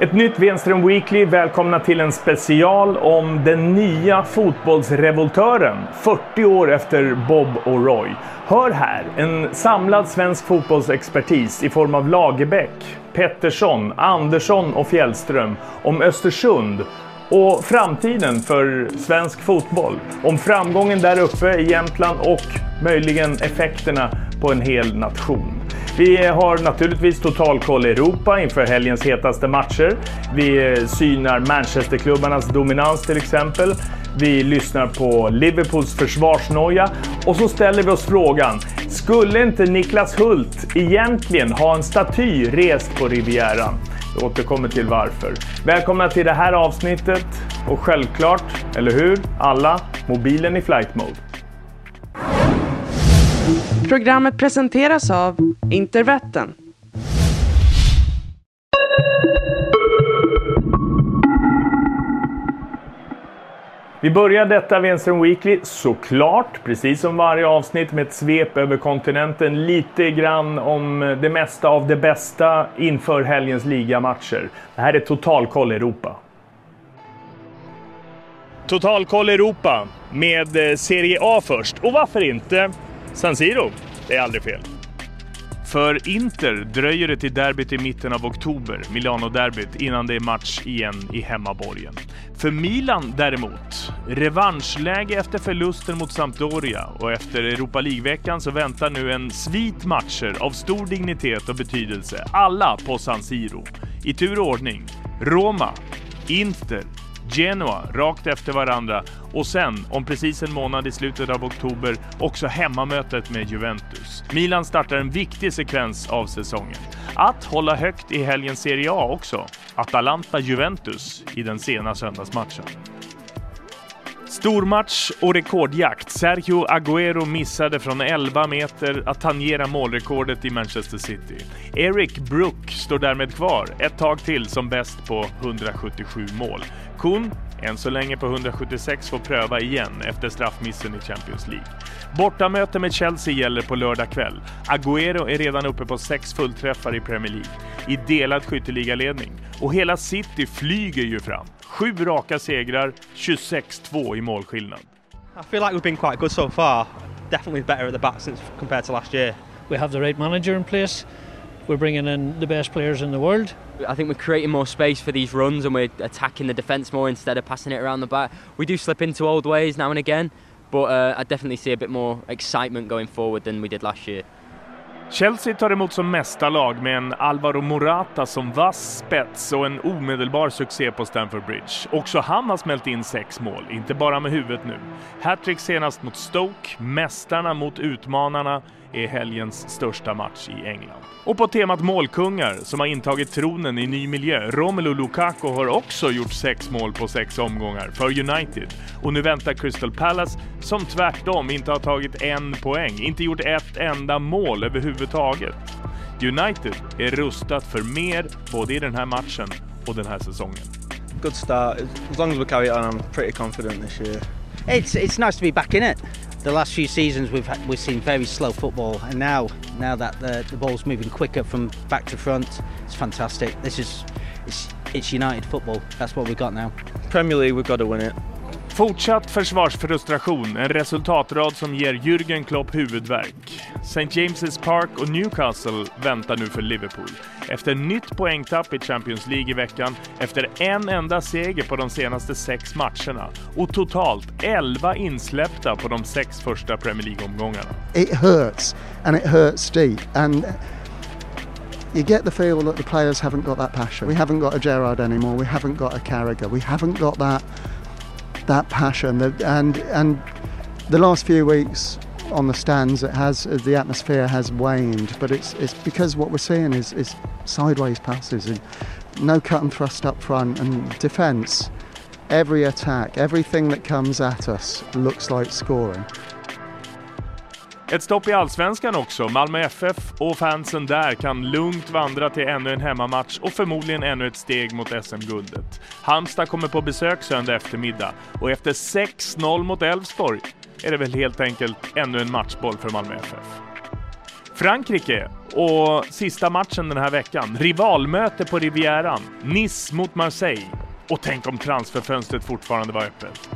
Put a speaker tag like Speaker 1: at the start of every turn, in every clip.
Speaker 1: Ett nytt Wenström Weekly. Välkomna till en special om den nya fotbollsrevoltören 40 år efter Bob och Roy. Hör här, en samlad svensk fotbollsexpertis i form av Lagerbäck, Pettersson, Andersson och Fjällström om Östersund och framtiden för svensk fotboll. Om framgången där uppe i Jämtland och möjligen effekterna på en hel nation. Vi har naturligtvis totalkoll i Europa inför helgens hetaste matcher. Vi synar Manchesterklubbarnas dominans till exempel. Vi lyssnar på Liverpools försvarsnoja och så ställer vi oss frågan, skulle inte Niklas Hult egentligen ha en staty rest på Rivieran? Jag återkommer till varför. Välkomna till det här avsnittet och självklart, eller hur, alla, mobilen i flight mode.
Speaker 2: Programmet presenteras av Intervetten.
Speaker 1: Vi börjar detta Wenström Weekly såklart, precis som varje avsnitt, med ett svep över kontinenten. Lite grann om det mesta av det bästa inför helgens ligamatcher. Det här är Totalkoll Europa. Totalkoll Europa med eh, Serie A först. Och varför inte San Siro? Det är aldrig fel. För Inter dröjer det till derbyt i mitten av oktober, Milano-derbyt, innan det är match igen i hemmaborgen. För Milan däremot, revanschläge efter förlusten mot Sampdoria och efter Europa League-veckan så väntar nu en svit matcher av stor dignitet och betydelse, alla på San Siro. I tur och ordning, Roma, Inter, Genoa rakt efter varandra och sen, om precis en månad i slutet av oktober, också hemmamötet med Juventus. Milan startar en viktig sekvens av säsongen. Att hålla högt i helgens Serie A också. Atalanta-Juventus i den sena söndagsmatchen. Stormatch och rekordjakt. Sergio Agüero missade från 11 meter att tangera målrekordet i Manchester City. Eric Brook står därmed kvar ett tag till som bäst på 177 mål. Kun, än så länge på 176, får pröva igen efter straffmissen i Champions League. Bortamöte med Chelsea gäller på lördag kväll. Agüero är redan uppe på sex fullträffar i Premier League, i delad skytteligaledning. Och hela City flyger ju fram. Sju raka segrar, 26-2 i målskillnad.
Speaker 3: I feel like we've been quite good so far. Definitely better at the back since compared to last year.
Speaker 4: We have the right manager in place. We're bringing in the best players in the world.
Speaker 5: I think we're creating more space for these runs and we're attacking the defence more instead of passing it around the back. We do slip into old ways now and again, but uh, I definitely see a bit more excitement going forward than we did last year.
Speaker 1: Chelsea tar emot som mästarlag med en Alvaro Morata som vass spets och en omedelbar succé på Stamford Bridge. Också han har smält in sex mål, inte bara med huvudet nu. Hattrick senast mot Stoke, mästarna mot utmanarna är helgens största match i England. Och på temat målkungar som har intagit tronen i ny miljö, Romelu Lukaku har också gjort sex mål på sex omgångar för United. Och nu väntar Crystal Palace, som tvärtom inte har tagit en poäng, inte gjort ett enda mål överhuvudtaget. United är rustat för mer både i den här matchen och den här säsongen.
Speaker 3: Good start. As long as we carry on, I'm pretty confident this year.
Speaker 6: It's it's nice to be back in it. The last few seasons we've had, we've seen very slow football, and now now that the, the ball's moving quicker from back to front, it's fantastic. This is it's, it's United football. That's what we've got now.
Speaker 3: Premier League, we've got to win it.
Speaker 1: Fortsatt försvarsfrustration, en resultatrad som ger Jürgen Klopp huvudvärk. St. James's Park och Newcastle väntar nu för Liverpool. Efter nytt poängtapp i Champions League i veckan, efter en enda seger på de senaste sex matcherna och totalt 11 insläppta på de sex första Premier League-omgångarna.
Speaker 7: It hurts and it hurts deep and you get the feel that the players haven't got that passion. We haven't got a Gerrard anymore. We haven't got a Carragher. We haven't got that that passion. And and the last few weeks on the stands, it has the atmosphere has waned. But it's it's because what we're seeing is is sideways passes and no cut and thrust up front and defence. Every attack, everything that comes at us looks like scoring.
Speaker 1: Ett stopp i Allsvenskan också. Malmö FF och fansen där kan lugnt vandra till ännu en hemmamatch och förmodligen ännu ett steg mot SM-guldet. Halmstad kommer på besök söndag eftermiddag och efter 6-0 mot Elfsborg är det väl helt enkelt ännu en matchboll för Malmö FF. Frankrike och sista matchen den här veckan. Rivalmöte på Rivieran. Nice mot Marseille. Och tänk om transferfönstret fortfarande var öppet.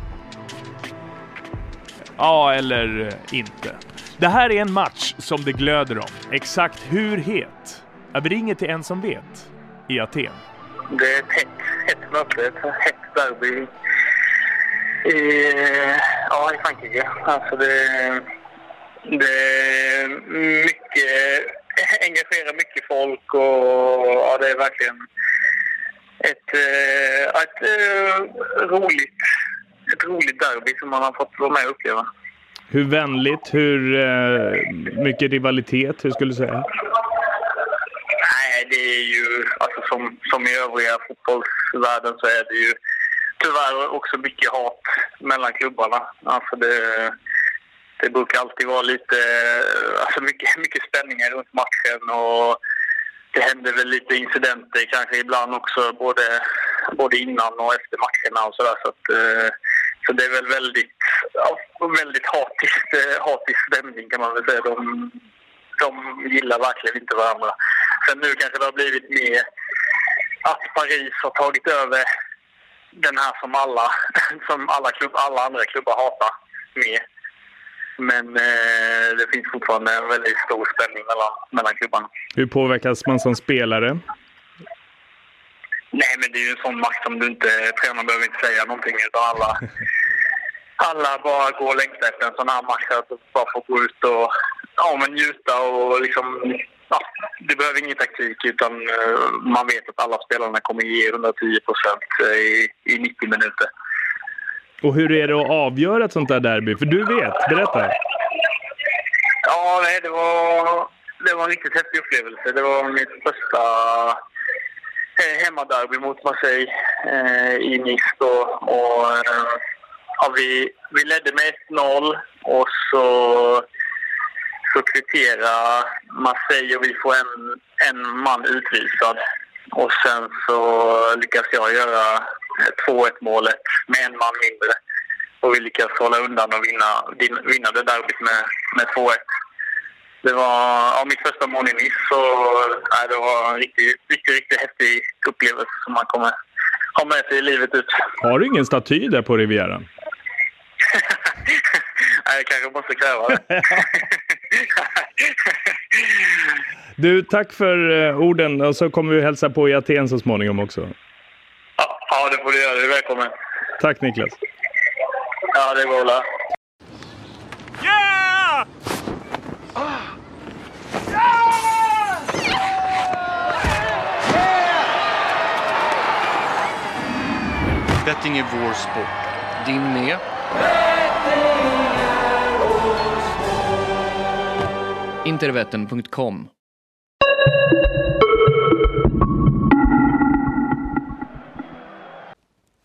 Speaker 1: Ja, eller inte. Det här är en match som det glöder om. Exakt hur het? Vi ringer till en som vet. I Aten.
Speaker 8: Det är ett hett, hett möte, ett hett derby i, ja, i Frankrike. Alltså det, det är mycket, engagerar mycket folk och ja, det är verkligen ett, eh, ett, ett roligt, ett roligt derby som man har fått vara med och uppleva.
Speaker 1: Hur vänligt, hur eh, mycket rivalitet, hur skulle du säga?
Speaker 8: Nej, det är ju, alltså som, som i övriga fotbollsvärlden så är det ju tyvärr också mycket hat mellan klubbarna. Alltså det, det brukar alltid vara lite, alltså mycket, mycket spänningar runt matchen och det händer väl lite incidenter kanske ibland också både, både innan och efter matcherna och sådär. Så att, eh, så det är väl väldigt, ja, väldigt hatisk, eh, hatisk stämning kan man väl säga. De, de gillar verkligen inte varandra. Sen nu kanske det har blivit mer att Paris har tagit över den här som alla, som alla, klubb, alla andra klubbar hatar mer. Men eh, det finns fortfarande en väldigt stor spänning mellan, mellan klubbarna.
Speaker 1: Hur påverkas man som spelare?
Speaker 8: Nej, men det är ju en sån match som du inte... Tränaren behöver inte säga någonting utan alla, alla bara går längtar efter en sån här match. Att bara få gå ut och ja, men njuta och liksom... Ja, det behöver ingen taktik utan uh, man vet att alla spelarna kommer ge 110 procent i, i 90 minuter.
Speaker 1: Och hur är det att avgöra ett sånt där derby? För du vet, berätta.
Speaker 8: Ja, nej, det var, det var en riktigt häftig upplevelse. Det var mitt första eh, hemmaderby mot Marseille eh, i Nice då. Och, eh, ja, vi, vi ledde med 1-0 och så, så kvitterar Marseille och vi får en, en man utvisad. Och sen så lyckas jag göra 2-1 målet med en man mindre. Och vi lyckas hålla undan och vinna, vinna det derbyt med, med 2-1. Det var ja, mitt första mål i Nice så ja, det var en riktigt, riktigt, riktigt häftig upplevelse som man kommer ha med sig i livet ut.
Speaker 1: Har du ingen staty där på Rivieran?
Speaker 8: Nej, jag kanske måste kräva det.
Speaker 1: du, tack för eh, orden och så kommer vi hälsa på i Aten så småningom också.
Speaker 8: Ja, ja det får du göra. Du är välkommen.
Speaker 1: Tack Niklas.
Speaker 8: Ja, det går bra.
Speaker 9: Betting är vår sport. Din med. Intervetten.com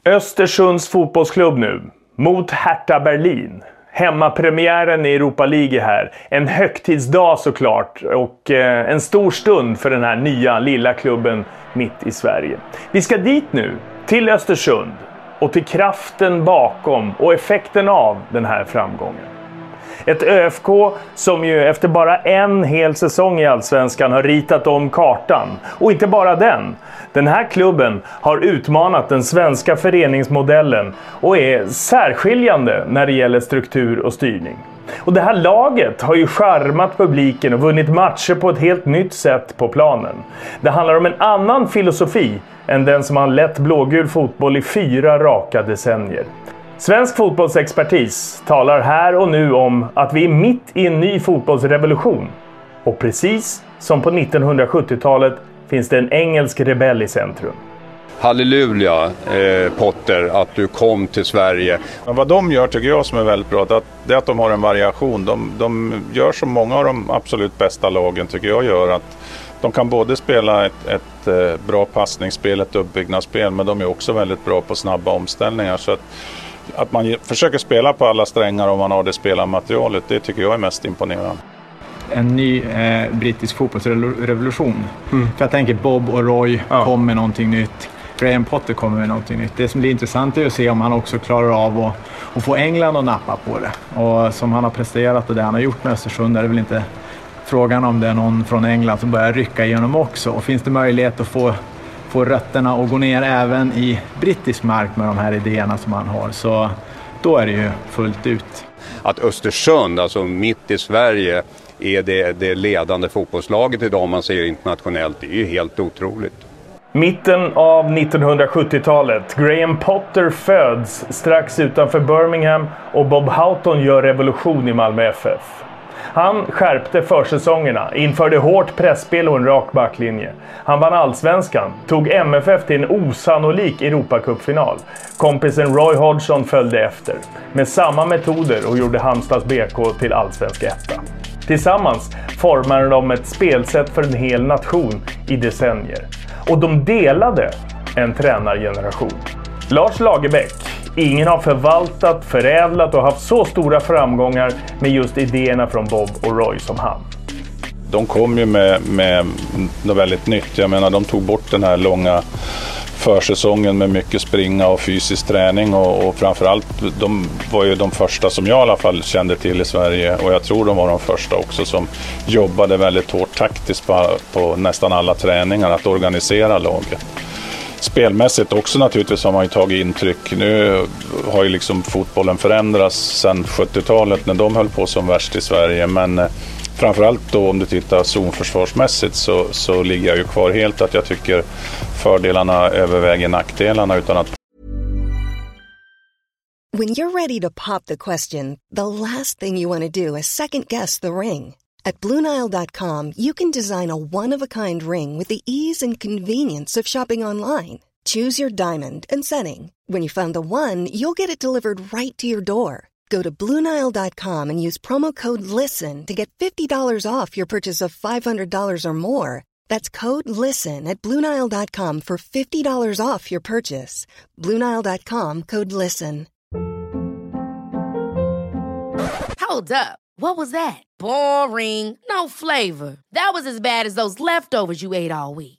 Speaker 1: Östersunds fotbollsklubb nu, mot Hertha Berlin. Hemmapremiären i Europa League här. En högtidsdag såklart och eh, en stor stund för den här nya lilla klubben mitt i Sverige. Vi ska dit nu, till Östersund och till kraften bakom och effekten av den här framgången. Ett ÖFK som ju efter bara en hel säsong i Allsvenskan har ritat om kartan. Och inte bara den. Den här klubben har utmanat den svenska föreningsmodellen och är särskiljande när det gäller struktur och styrning. Och det här laget har ju charmat publiken och vunnit matcher på ett helt nytt sätt på planen. Det handlar om en annan filosofi än den som har lett blågul fotboll i fyra raka decennier. Svensk fotbollsexpertis talar här och nu om att vi är mitt i en ny fotbollsrevolution. Och precis som på 1970-talet finns det en engelsk rebell i centrum.
Speaker 10: Halleluja eh, Potter att du kom till Sverige.
Speaker 11: Men vad de gör tycker jag som är väldigt bra, det är att de har en variation. De, de gör som många av de absolut bästa lagen tycker jag gör. att de kan både spela ett, ett eh, bra passningsspel, ett uppbyggnadsspel, men de är också väldigt bra på snabba omställningar. Så att, att man försöker spela på alla strängar om man har det spelarmaterialet, det tycker jag är mest imponerande
Speaker 12: en ny eh, brittisk fotbollsrevolution. Mm. För jag tänker Bob och Roy ja. kom med någonting nytt. Graham Potter kommer med någonting nytt. Det som blir intressant är att se om han också klarar av att, att få England att nappa på det. Och som han har presterat och det han har gjort med Östersund är det väl inte frågan om det är någon från England som börjar rycka igenom också. Och finns det möjlighet att få, få rötterna att gå ner även i brittisk mark med de här idéerna som han har så då är det ju fullt ut.
Speaker 10: Att Östersund, alltså mitt i Sverige, är det, det ledande fotbollslaget idag om man ser internationellt. Det är ju helt otroligt.
Speaker 1: Mitten av 1970-talet. Graham Potter föds strax utanför Birmingham och Bob Houghton gör revolution i Malmö FF. Han skärpte försäsongerna, införde hårt pressspel och en rak backlinje. Han vann allsvenskan, tog MFF till en osannolik Europacupfinal. Kompisen Roy Hodgson följde efter, med samma metoder och gjorde Halmstads BK till allsvensk etta. Tillsammans formade de ett spelsätt för en hel nation i decennier. Och de delade en tränargeneration. Lars Lagerbäck, ingen har förvaltat, förädlat och haft så stora framgångar med just idéerna från Bob och Roy som han.
Speaker 11: De kom ju med, med något väldigt nytt. Jag menar, de tog bort den här långa försäsongen med mycket springa och fysisk träning och, och framförallt de var ju de första som jag i alla fall kände till i Sverige och jag tror de var de första också som jobbade väldigt hårt taktiskt på, på nästan alla träningar att organisera laget. Spelmässigt också naturligtvis har man ju tagit intryck. Nu har ju liksom fotbollen förändrats sedan 70-talet när de höll på som värst i Sverige men eh, framförallt då om du tittar zonförsvarsmässigt så, så ligger jag ju kvar helt att jag tycker fördelarna överväger nackdelarna utan att
Speaker 13: When you're ready to pop the question, the last thing you want to do is second guess the ring. At BlueNile.com you can design a one-of-a-kind ring with the ease and convenience of shopping online. Choose your diamond and setting. When you find the one, you'll get it delivered right to your door. Go to Bluenile.com and use promo code LISTEN to get $50 off your purchase of $500 or more. That's code LISTEN at Bluenile.com for $50 off your purchase. Bluenile.com code LISTEN.
Speaker 14: Hold up. What was that? Boring. No flavor. That was as bad as those leftovers you ate all week.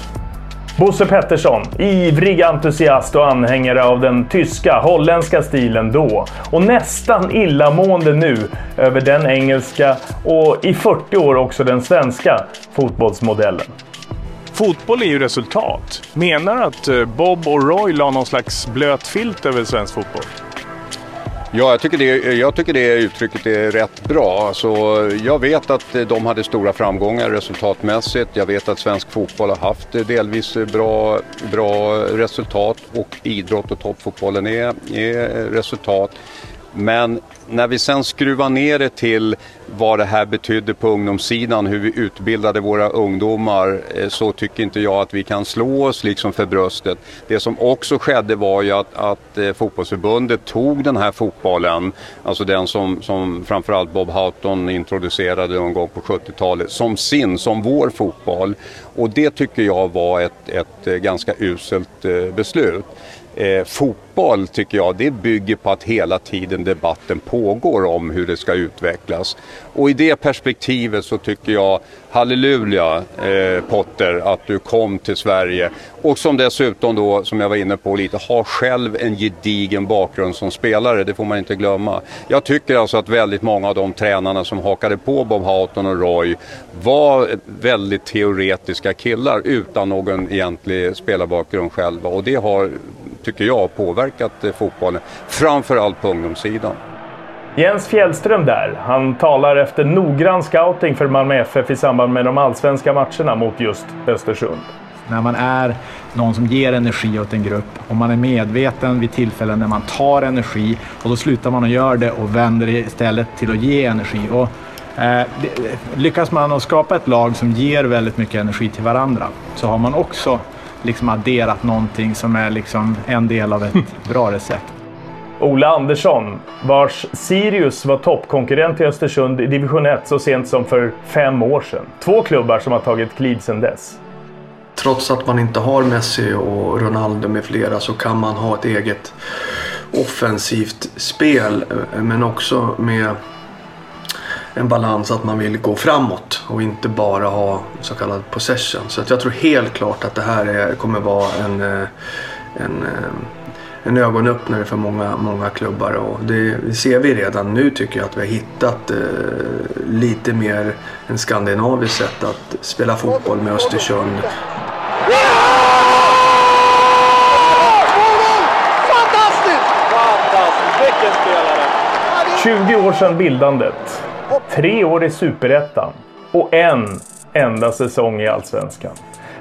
Speaker 1: Bosse Pettersson, ivrig entusiast och anhängare av den tyska, holländska stilen då. Och nästan illamående nu över den engelska och i 40 år också den svenska fotbollsmodellen. Fotboll är ju resultat. Menar att eh, Bob och Roy la någon slags blöt filt över svensk fotboll?
Speaker 10: Ja, jag tycker, det, jag tycker det uttrycket är rätt bra. Alltså, jag vet att eh, de hade stora framgångar resultatmässigt. Jag vet att svensk fotboll har haft eh, delvis eh, bra, bra resultat och idrott och toppfotbollen är, är resultat. Men när vi sen skruvar ner det till vad det här betydde på ungdomssidan, hur vi utbildade våra ungdomar, eh, så tycker inte jag att vi kan slå oss liksom för bröstet. Det som också skedde var ju att, att eh, fotbollsförbundet tog den här fotbollen, alltså den som, som framförallt Bob Houghton introducerade någon gång på 70-talet, som sin, som vår fotboll. Och det tycker jag var ett, ett eh, ganska uselt beslut. Eh, fotboll tycker jag, det bygger på att hela tiden debatten pågår om hur det ska utvecklas. Och i det perspektivet så tycker jag halleluja eh, Potter att du kom till Sverige och som dessutom då, som jag var inne på lite, har själv en gedigen bakgrund som spelare, det får man inte glömma. Jag tycker alltså att väldigt många av de tränarna som hakade på Bob Houghton och Roy var väldigt teoretiska killar utan någon egentlig spelarbakgrund själva och det har, tycker jag, påverkat eh, fotbollen, framförallt på ungdomssidan.
Speaker 1: Jens Fjällström där. Han talar efter noggrann scouting för Malmö FF i samband med de allsvenska matcherna mot just Östersund.
Speaker 12: När man är någon som ger energi åt en grupp och man är medveten vid tillfällen när man tar energi och då slutar man att göra det och vänder istället till att ge energi. Och, eh, lyckas man att skapa ett lag som ger väldigt mycket energi till varandra så har man också liksom adderat någonting som är liksom en del av ett bra recept.
Speaker 1: Ola Andersson, vars Sirius var toppkonkurrent i Östersund i division 1 så sent som för fem år sedan. Två klubbar som har tagit kliv sedan dess.
Speaker 15: Trots att man inte har Messi och Ronaldo med flera så kan man ha ett eget offensivt spel men också med en balans att man vill gå framåt och inte bara ha så kallad possession. Så jag tror helt klart att det här är, kommer vara en, eh, en eh, en ögonöppnare för många, många klubbar. Och det, det ser vi redan nu tycker jag att vi har hittat eh, lite mer en skandinaviskt sätt att spela fotboll med Östersund.
Speaker 1: Fantastiskt! Fantastiskt! Vilken spelare! 20 år sedan bildandet. Tre år i Superettan. Och en enda säsong i Allsvenskan.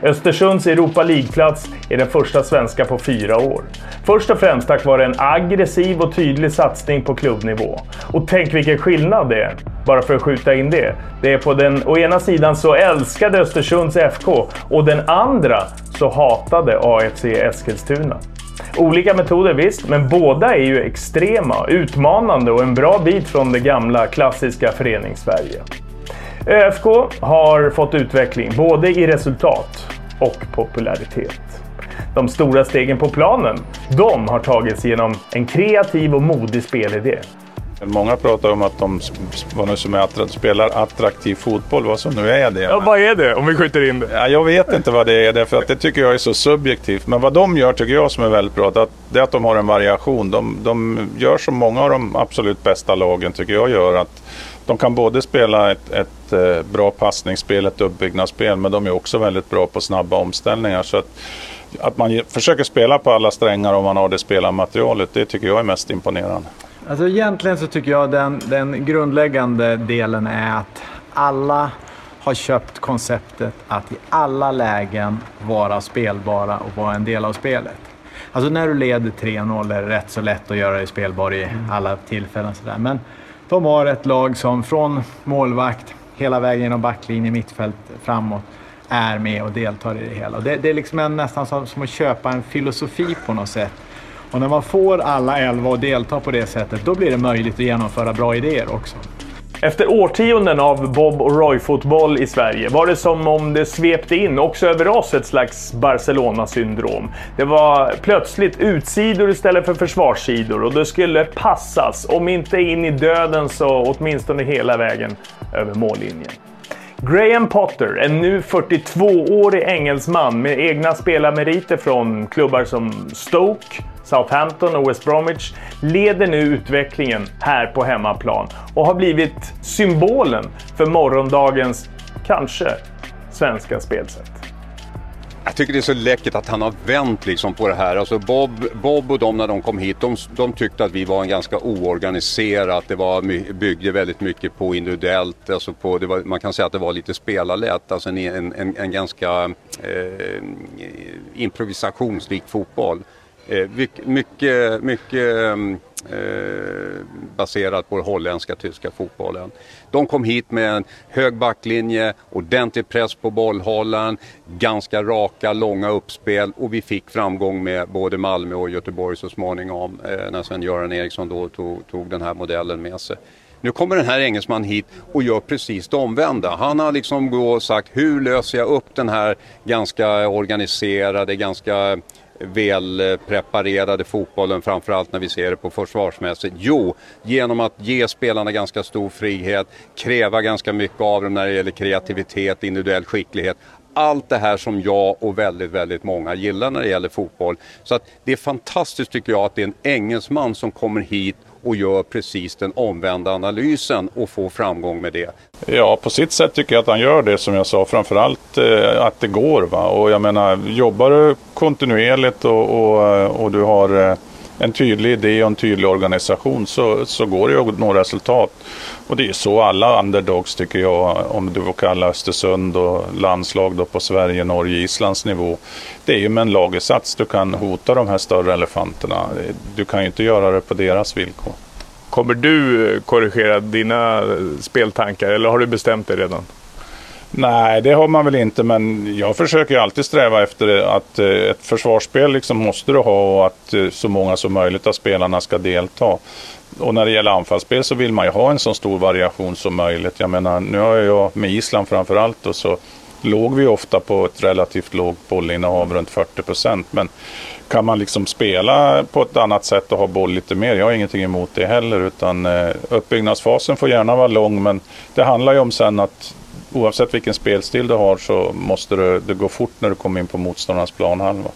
Speaker 1: Östersunds Europa League-plats är den första svenska på fyra år. Först och främst tack vare en aggressiv och tydlig satsning på klubbnivå. Och tänk vilken skillnad det är, bara för att skjuta in det. Det är på den å ena sidan så älskade Östersunds FK och den andra så hatade AFC Eskilstuna. Olika metoder visst, men båda är ju extrema, utmanande och en bra bit från det gamla klassiska föreningssverige. ÖFK har fått utveckling både i resultat och popularitet. De stora stegen på planen, de har tagits genom en kreativ och modig spelidé.
Speaker 11: Många pratar om att de som är spelar attraktiv fotboll, vad som nu är det.
Speaker 1: Ja, vad är det om vi skjuter in det?
Speaker 11: Ja, jag vet inte vad det är, därför att det tycker jag är så subjektivt. Men vad de gör tycker jag som är väldigt bra, att det är att de har en variation. De, de gör som många av de absolut bästa lagen tycker jag gör. att de kan både spela ett, ett eh, bra passningsspel, ett uppbyggnadsspel, men de är också väldigt bra på snabba omställningar. Så att, att man försöker spela på alla strängar om man har det spelarmaterialet, det tycker jag är mest imponerande.
Speaker 12: Alltså egentligen så tycker jag den, den grundläggande delen är att alla har köpt konceptet att i alla lägen vara spelbara och vara en del av spelet. Alltså när du leder 3-0 är det rätt så lätt att göra dig spelbar i alla tillfällen. Sådär. Men de har ett lag som från målvakt hela vägen genom backlinje, mittfält, framåt är med och deltar i det hela. Det, det är liksom en, nästan som, som, att köpa en filosofi på något sätt. Och när man får alla elva att delta på det sättet, då blir det möjligt att genomföra bra idéer också.
Speaker 1: Efter årtionden av Bob och Roy-fotboll i Sverige var det som om det svepte in också över oss ett slags Barcelona-syndrom. Det var plötsligt utsidor istället för försvarssidor och det skulle passas, om inte in i döden så åtminstone hela vägen över mållinjen. Graham Potter, en nu 42-årig engelsman med egna spelarmeriter från klubbar som Stoke, Southampton och West Bromwich, leder nu utvecklingen här på hemmaplan och har blivit symbolen för morgondagens, kanske, svenska spelsätt.
Speaker 10: Jag tycker det är så läckert att han har vänt liksom på det här. Alltså Bob, Bob och de när de kom hit, de, de tyckte att vi var en ganska oorganiserat. Det var, byggde väldigt mycket på individuellt. Alltså på, det var, man kan säga att det var lite spelarlätt. Alltså en, en, en ganska eh, improvisationsrik fotboll. Eh, mycket, mycket mm, eh, baserat på den holländska tyska fotbollen. De kom hit med en hög backlinje, ordentlig press på bollhållaren, ganska raka, långa uppspel och vi fick framgång med både Malmö och Göteborg så småningom eh, när Sven-Göran Eriksson då tog, tog den här modellen med sig. Nu kommer den här engelsman hit och gör precis det omvända. Han har liksom gå sagt hur löser jag upp den här ganska organiserade, ganska välpreparerade fotbollen framförallt när vi ser det på försvarsmässigt? Jo, genom att ge spelarna ganska stor frihet, kräva ganska mycket av dem när det gäller kreativitet, individuell skicklighet. Allt det här som jag och väldigt, väldigt många gillar när det gäller fotboll. Så att det är fantastiskt tycker jag att det är en engelsman som kommer hit och gör precis den omvända analysen och får framgång med det.
Speaker 11: Ja, på sitt sätt tycker jag att han gör det som jag sa, framförallt eh, att det går. Va? Och jag menar, jobbar du kontinuerligt och, och, och du har eh, en tydlig idé och en tydlig organisation så, så går det att nå resultat. Och det är så alla underdogs tycker jag, om du får kalla Östersund och landslag då på Sverige, Norge, Islands nivå. Det är ju med en lagersats du kan hota de här större elefanterna. Du kan ju inte göra det på deras villkor.
Speaker 1: Kommer du eh, korrigera dina eh, speltankar eller har du bestämt dig redan?
Speaker 11: Nej, det har man väl inte, men jag försöker alltid sträva efter att eh, ett försvarsspel liksom måste du ha och att eh, så många som möjligt av spelarna ska delta. Och när det gäller anfallsspel så vill man ju ha en så stor variation som möjligt. Jag menar, nu har jag med Island framförallt och så låg vi ofta på ett relativt lågt bollinnehav, runt 40 procent. Men kan man liksom spela på ett annat sätt och ha boll lite mer? Jag har ingenting emot det heller. Utan eh, uppbyggnadsfasen får gärna vara lång men det handlar ju om sen att oavsett vilken spelstil du har så måste det, det gå fort när du kommer in på motståndarnas planhalva.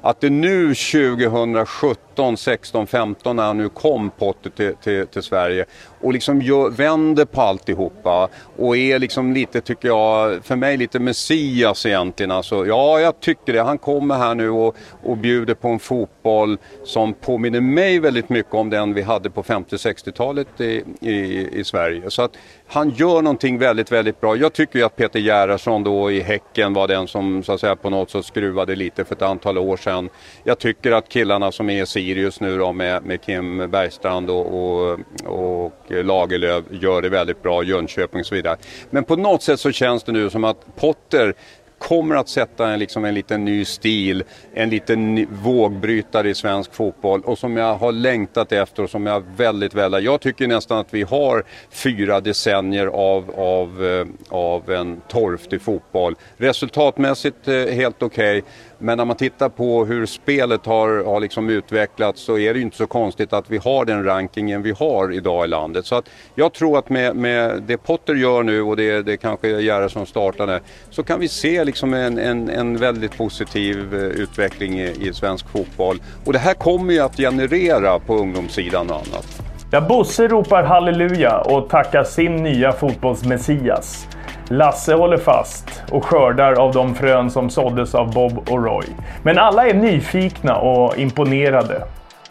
Speaker 10: Att det nu 2017, 16, 15 när han nu kom Potter till, till, till Sverige och liksom gör, vänder på alltihopa och är liksom lite, tycker jag, för mig lite Messias egentligen. Alltså, ja, jag tycker det. Han kommer här nu och, och bjuder på en fotboll som påminner mig väldigt mycket om den vi hade på 50-60-talet i, i, i, Sverige. Så att han gör någonting väldigt, väldigt bra. Jag tycker ju att Peter Gerhardsson då i Häcken var den som så att säga på något sätt skruvade lite för ett antal år sedan. Jag tycker att killarna som är i Sirius nu då med, med Kim Bergstrand och, och, och Lagerlöf gör det väldigt bra, Jönköping och så vidare. Men på något sätt så känns det nu som att Potter kommer att sätta en, liksom en liten ny stil, en liten vågbrytare i svensk fotboll och som jag har längtat efter och som jag väldigt väl... Jag tycker nästan att vi har fyra decennier av, av, eh, av en torftig fotboll. Resultatmässigt eh, helt okej. Okay. Men när man tittar på hur spelet har, har liksom utvecklats så är det ju inte så konstigt att vi har den rankingen vi har idag i landet. Så att jag tror att med, med det Potter gör nu och det, det kanske är Gerhardsson startade så kan vi se liksom en, en, en väldigt positiv eh, utveckling i, i svensk fotboll. Och det här kommer ju att generera på ungdomssidan och annat.
Speaker 1: Ja, Bosse ropar halleluja och tackar sin nya fotbollsmessias. Lasse håller fast och skördar av de frön som såddes av Bob och Roy. Men alla är nyfikna och imponerade.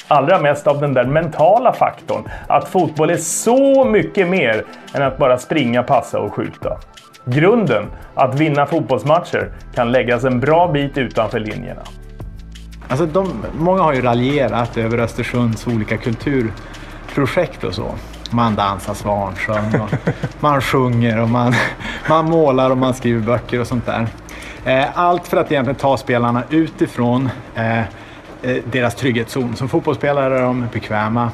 Speaker 1: Allra mest av den där mentala faktorn. Att fotboll är så mycket mer än att bara springa, passa och skjuta. Grunden, att vinna fotbollsmatcher, kan läggas en bra bit utanför linjerna.
Speaker 12: Alltså de, många har ju raljerat över Östersunds olika Projekt och så. Man dansar svansjön och man sjunger och man, man målar och man skriver böcker och sånt där. Eh, allt för att egentligen ta spelarna utifrån eh, eh, deras trygghetszon. Som fotbollsspelare är de bekväma.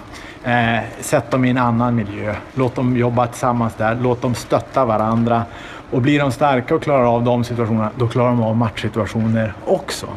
Speaker 12: Sätt dem i en annan miljö. Låt dem jobba tillsammans där. Låt dem stötta varandra. Och blir de starka och klarar av de situationerna, då klarar de av matchsituationer också.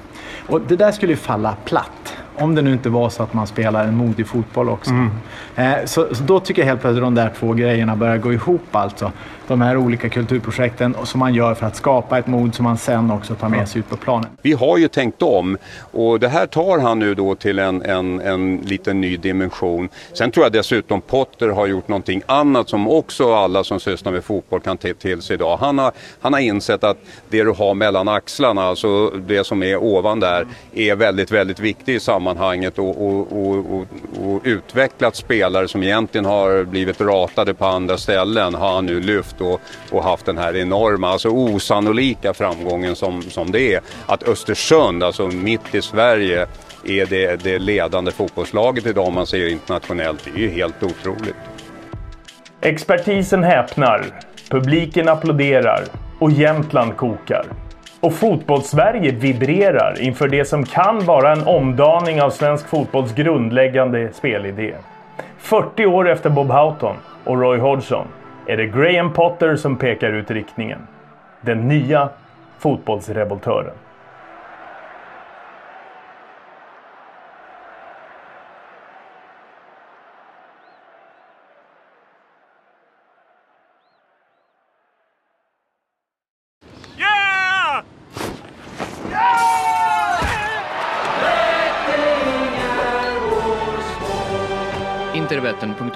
Speaker 12: Och det där skulle ju falla platt om det nu inte var så att man spelar en modig fotboll också.
Speaker 1: Mm.
Speaker 12: Eh, så, så då tycker jag helt plötsligt att de där två grejerna börjar gå ihop alltså. De här olika kulturprojekten och som man gör för att skapa ett mod som man sen också tar med sig ut på planen.
Speaker 10: Vi har ju tänkt om och det här tar han nu då till en, en, en liten ny dimension. Sen tror jag dessutom Potter har gjort någonting annat som också alla som sysslar med fotboll kan ta till sig idag. Han har, han har insett att det du har mellan axlarna, alltså det som är ovan där, är väldigt, väldigt viktigt i sammanhanget och, och, och, och, och utvecklat spelare som egentligen har blivit ratade på andra ställen har han nu lyft och, och haft den här enorma, alltså osannolika framgången som, som det är. Att Östersund, alltså mitt i Sverige, är det, det ledande fotbollslaget idag om man ser internationellt. Det är ju helt otroligt.
Speaker 1: Expertisen häpnar, publiken applåderar och Jämtland kokar. Och fotbollssverige vibrerar inför det som kan vara en omdaning av svensk fotbolls grundläggande spelidé. 40 år efter Bob Houghton och Roy Hodgson är det Graham Potter som pekar ut riktningen. Den nya fotbollsrevoltören.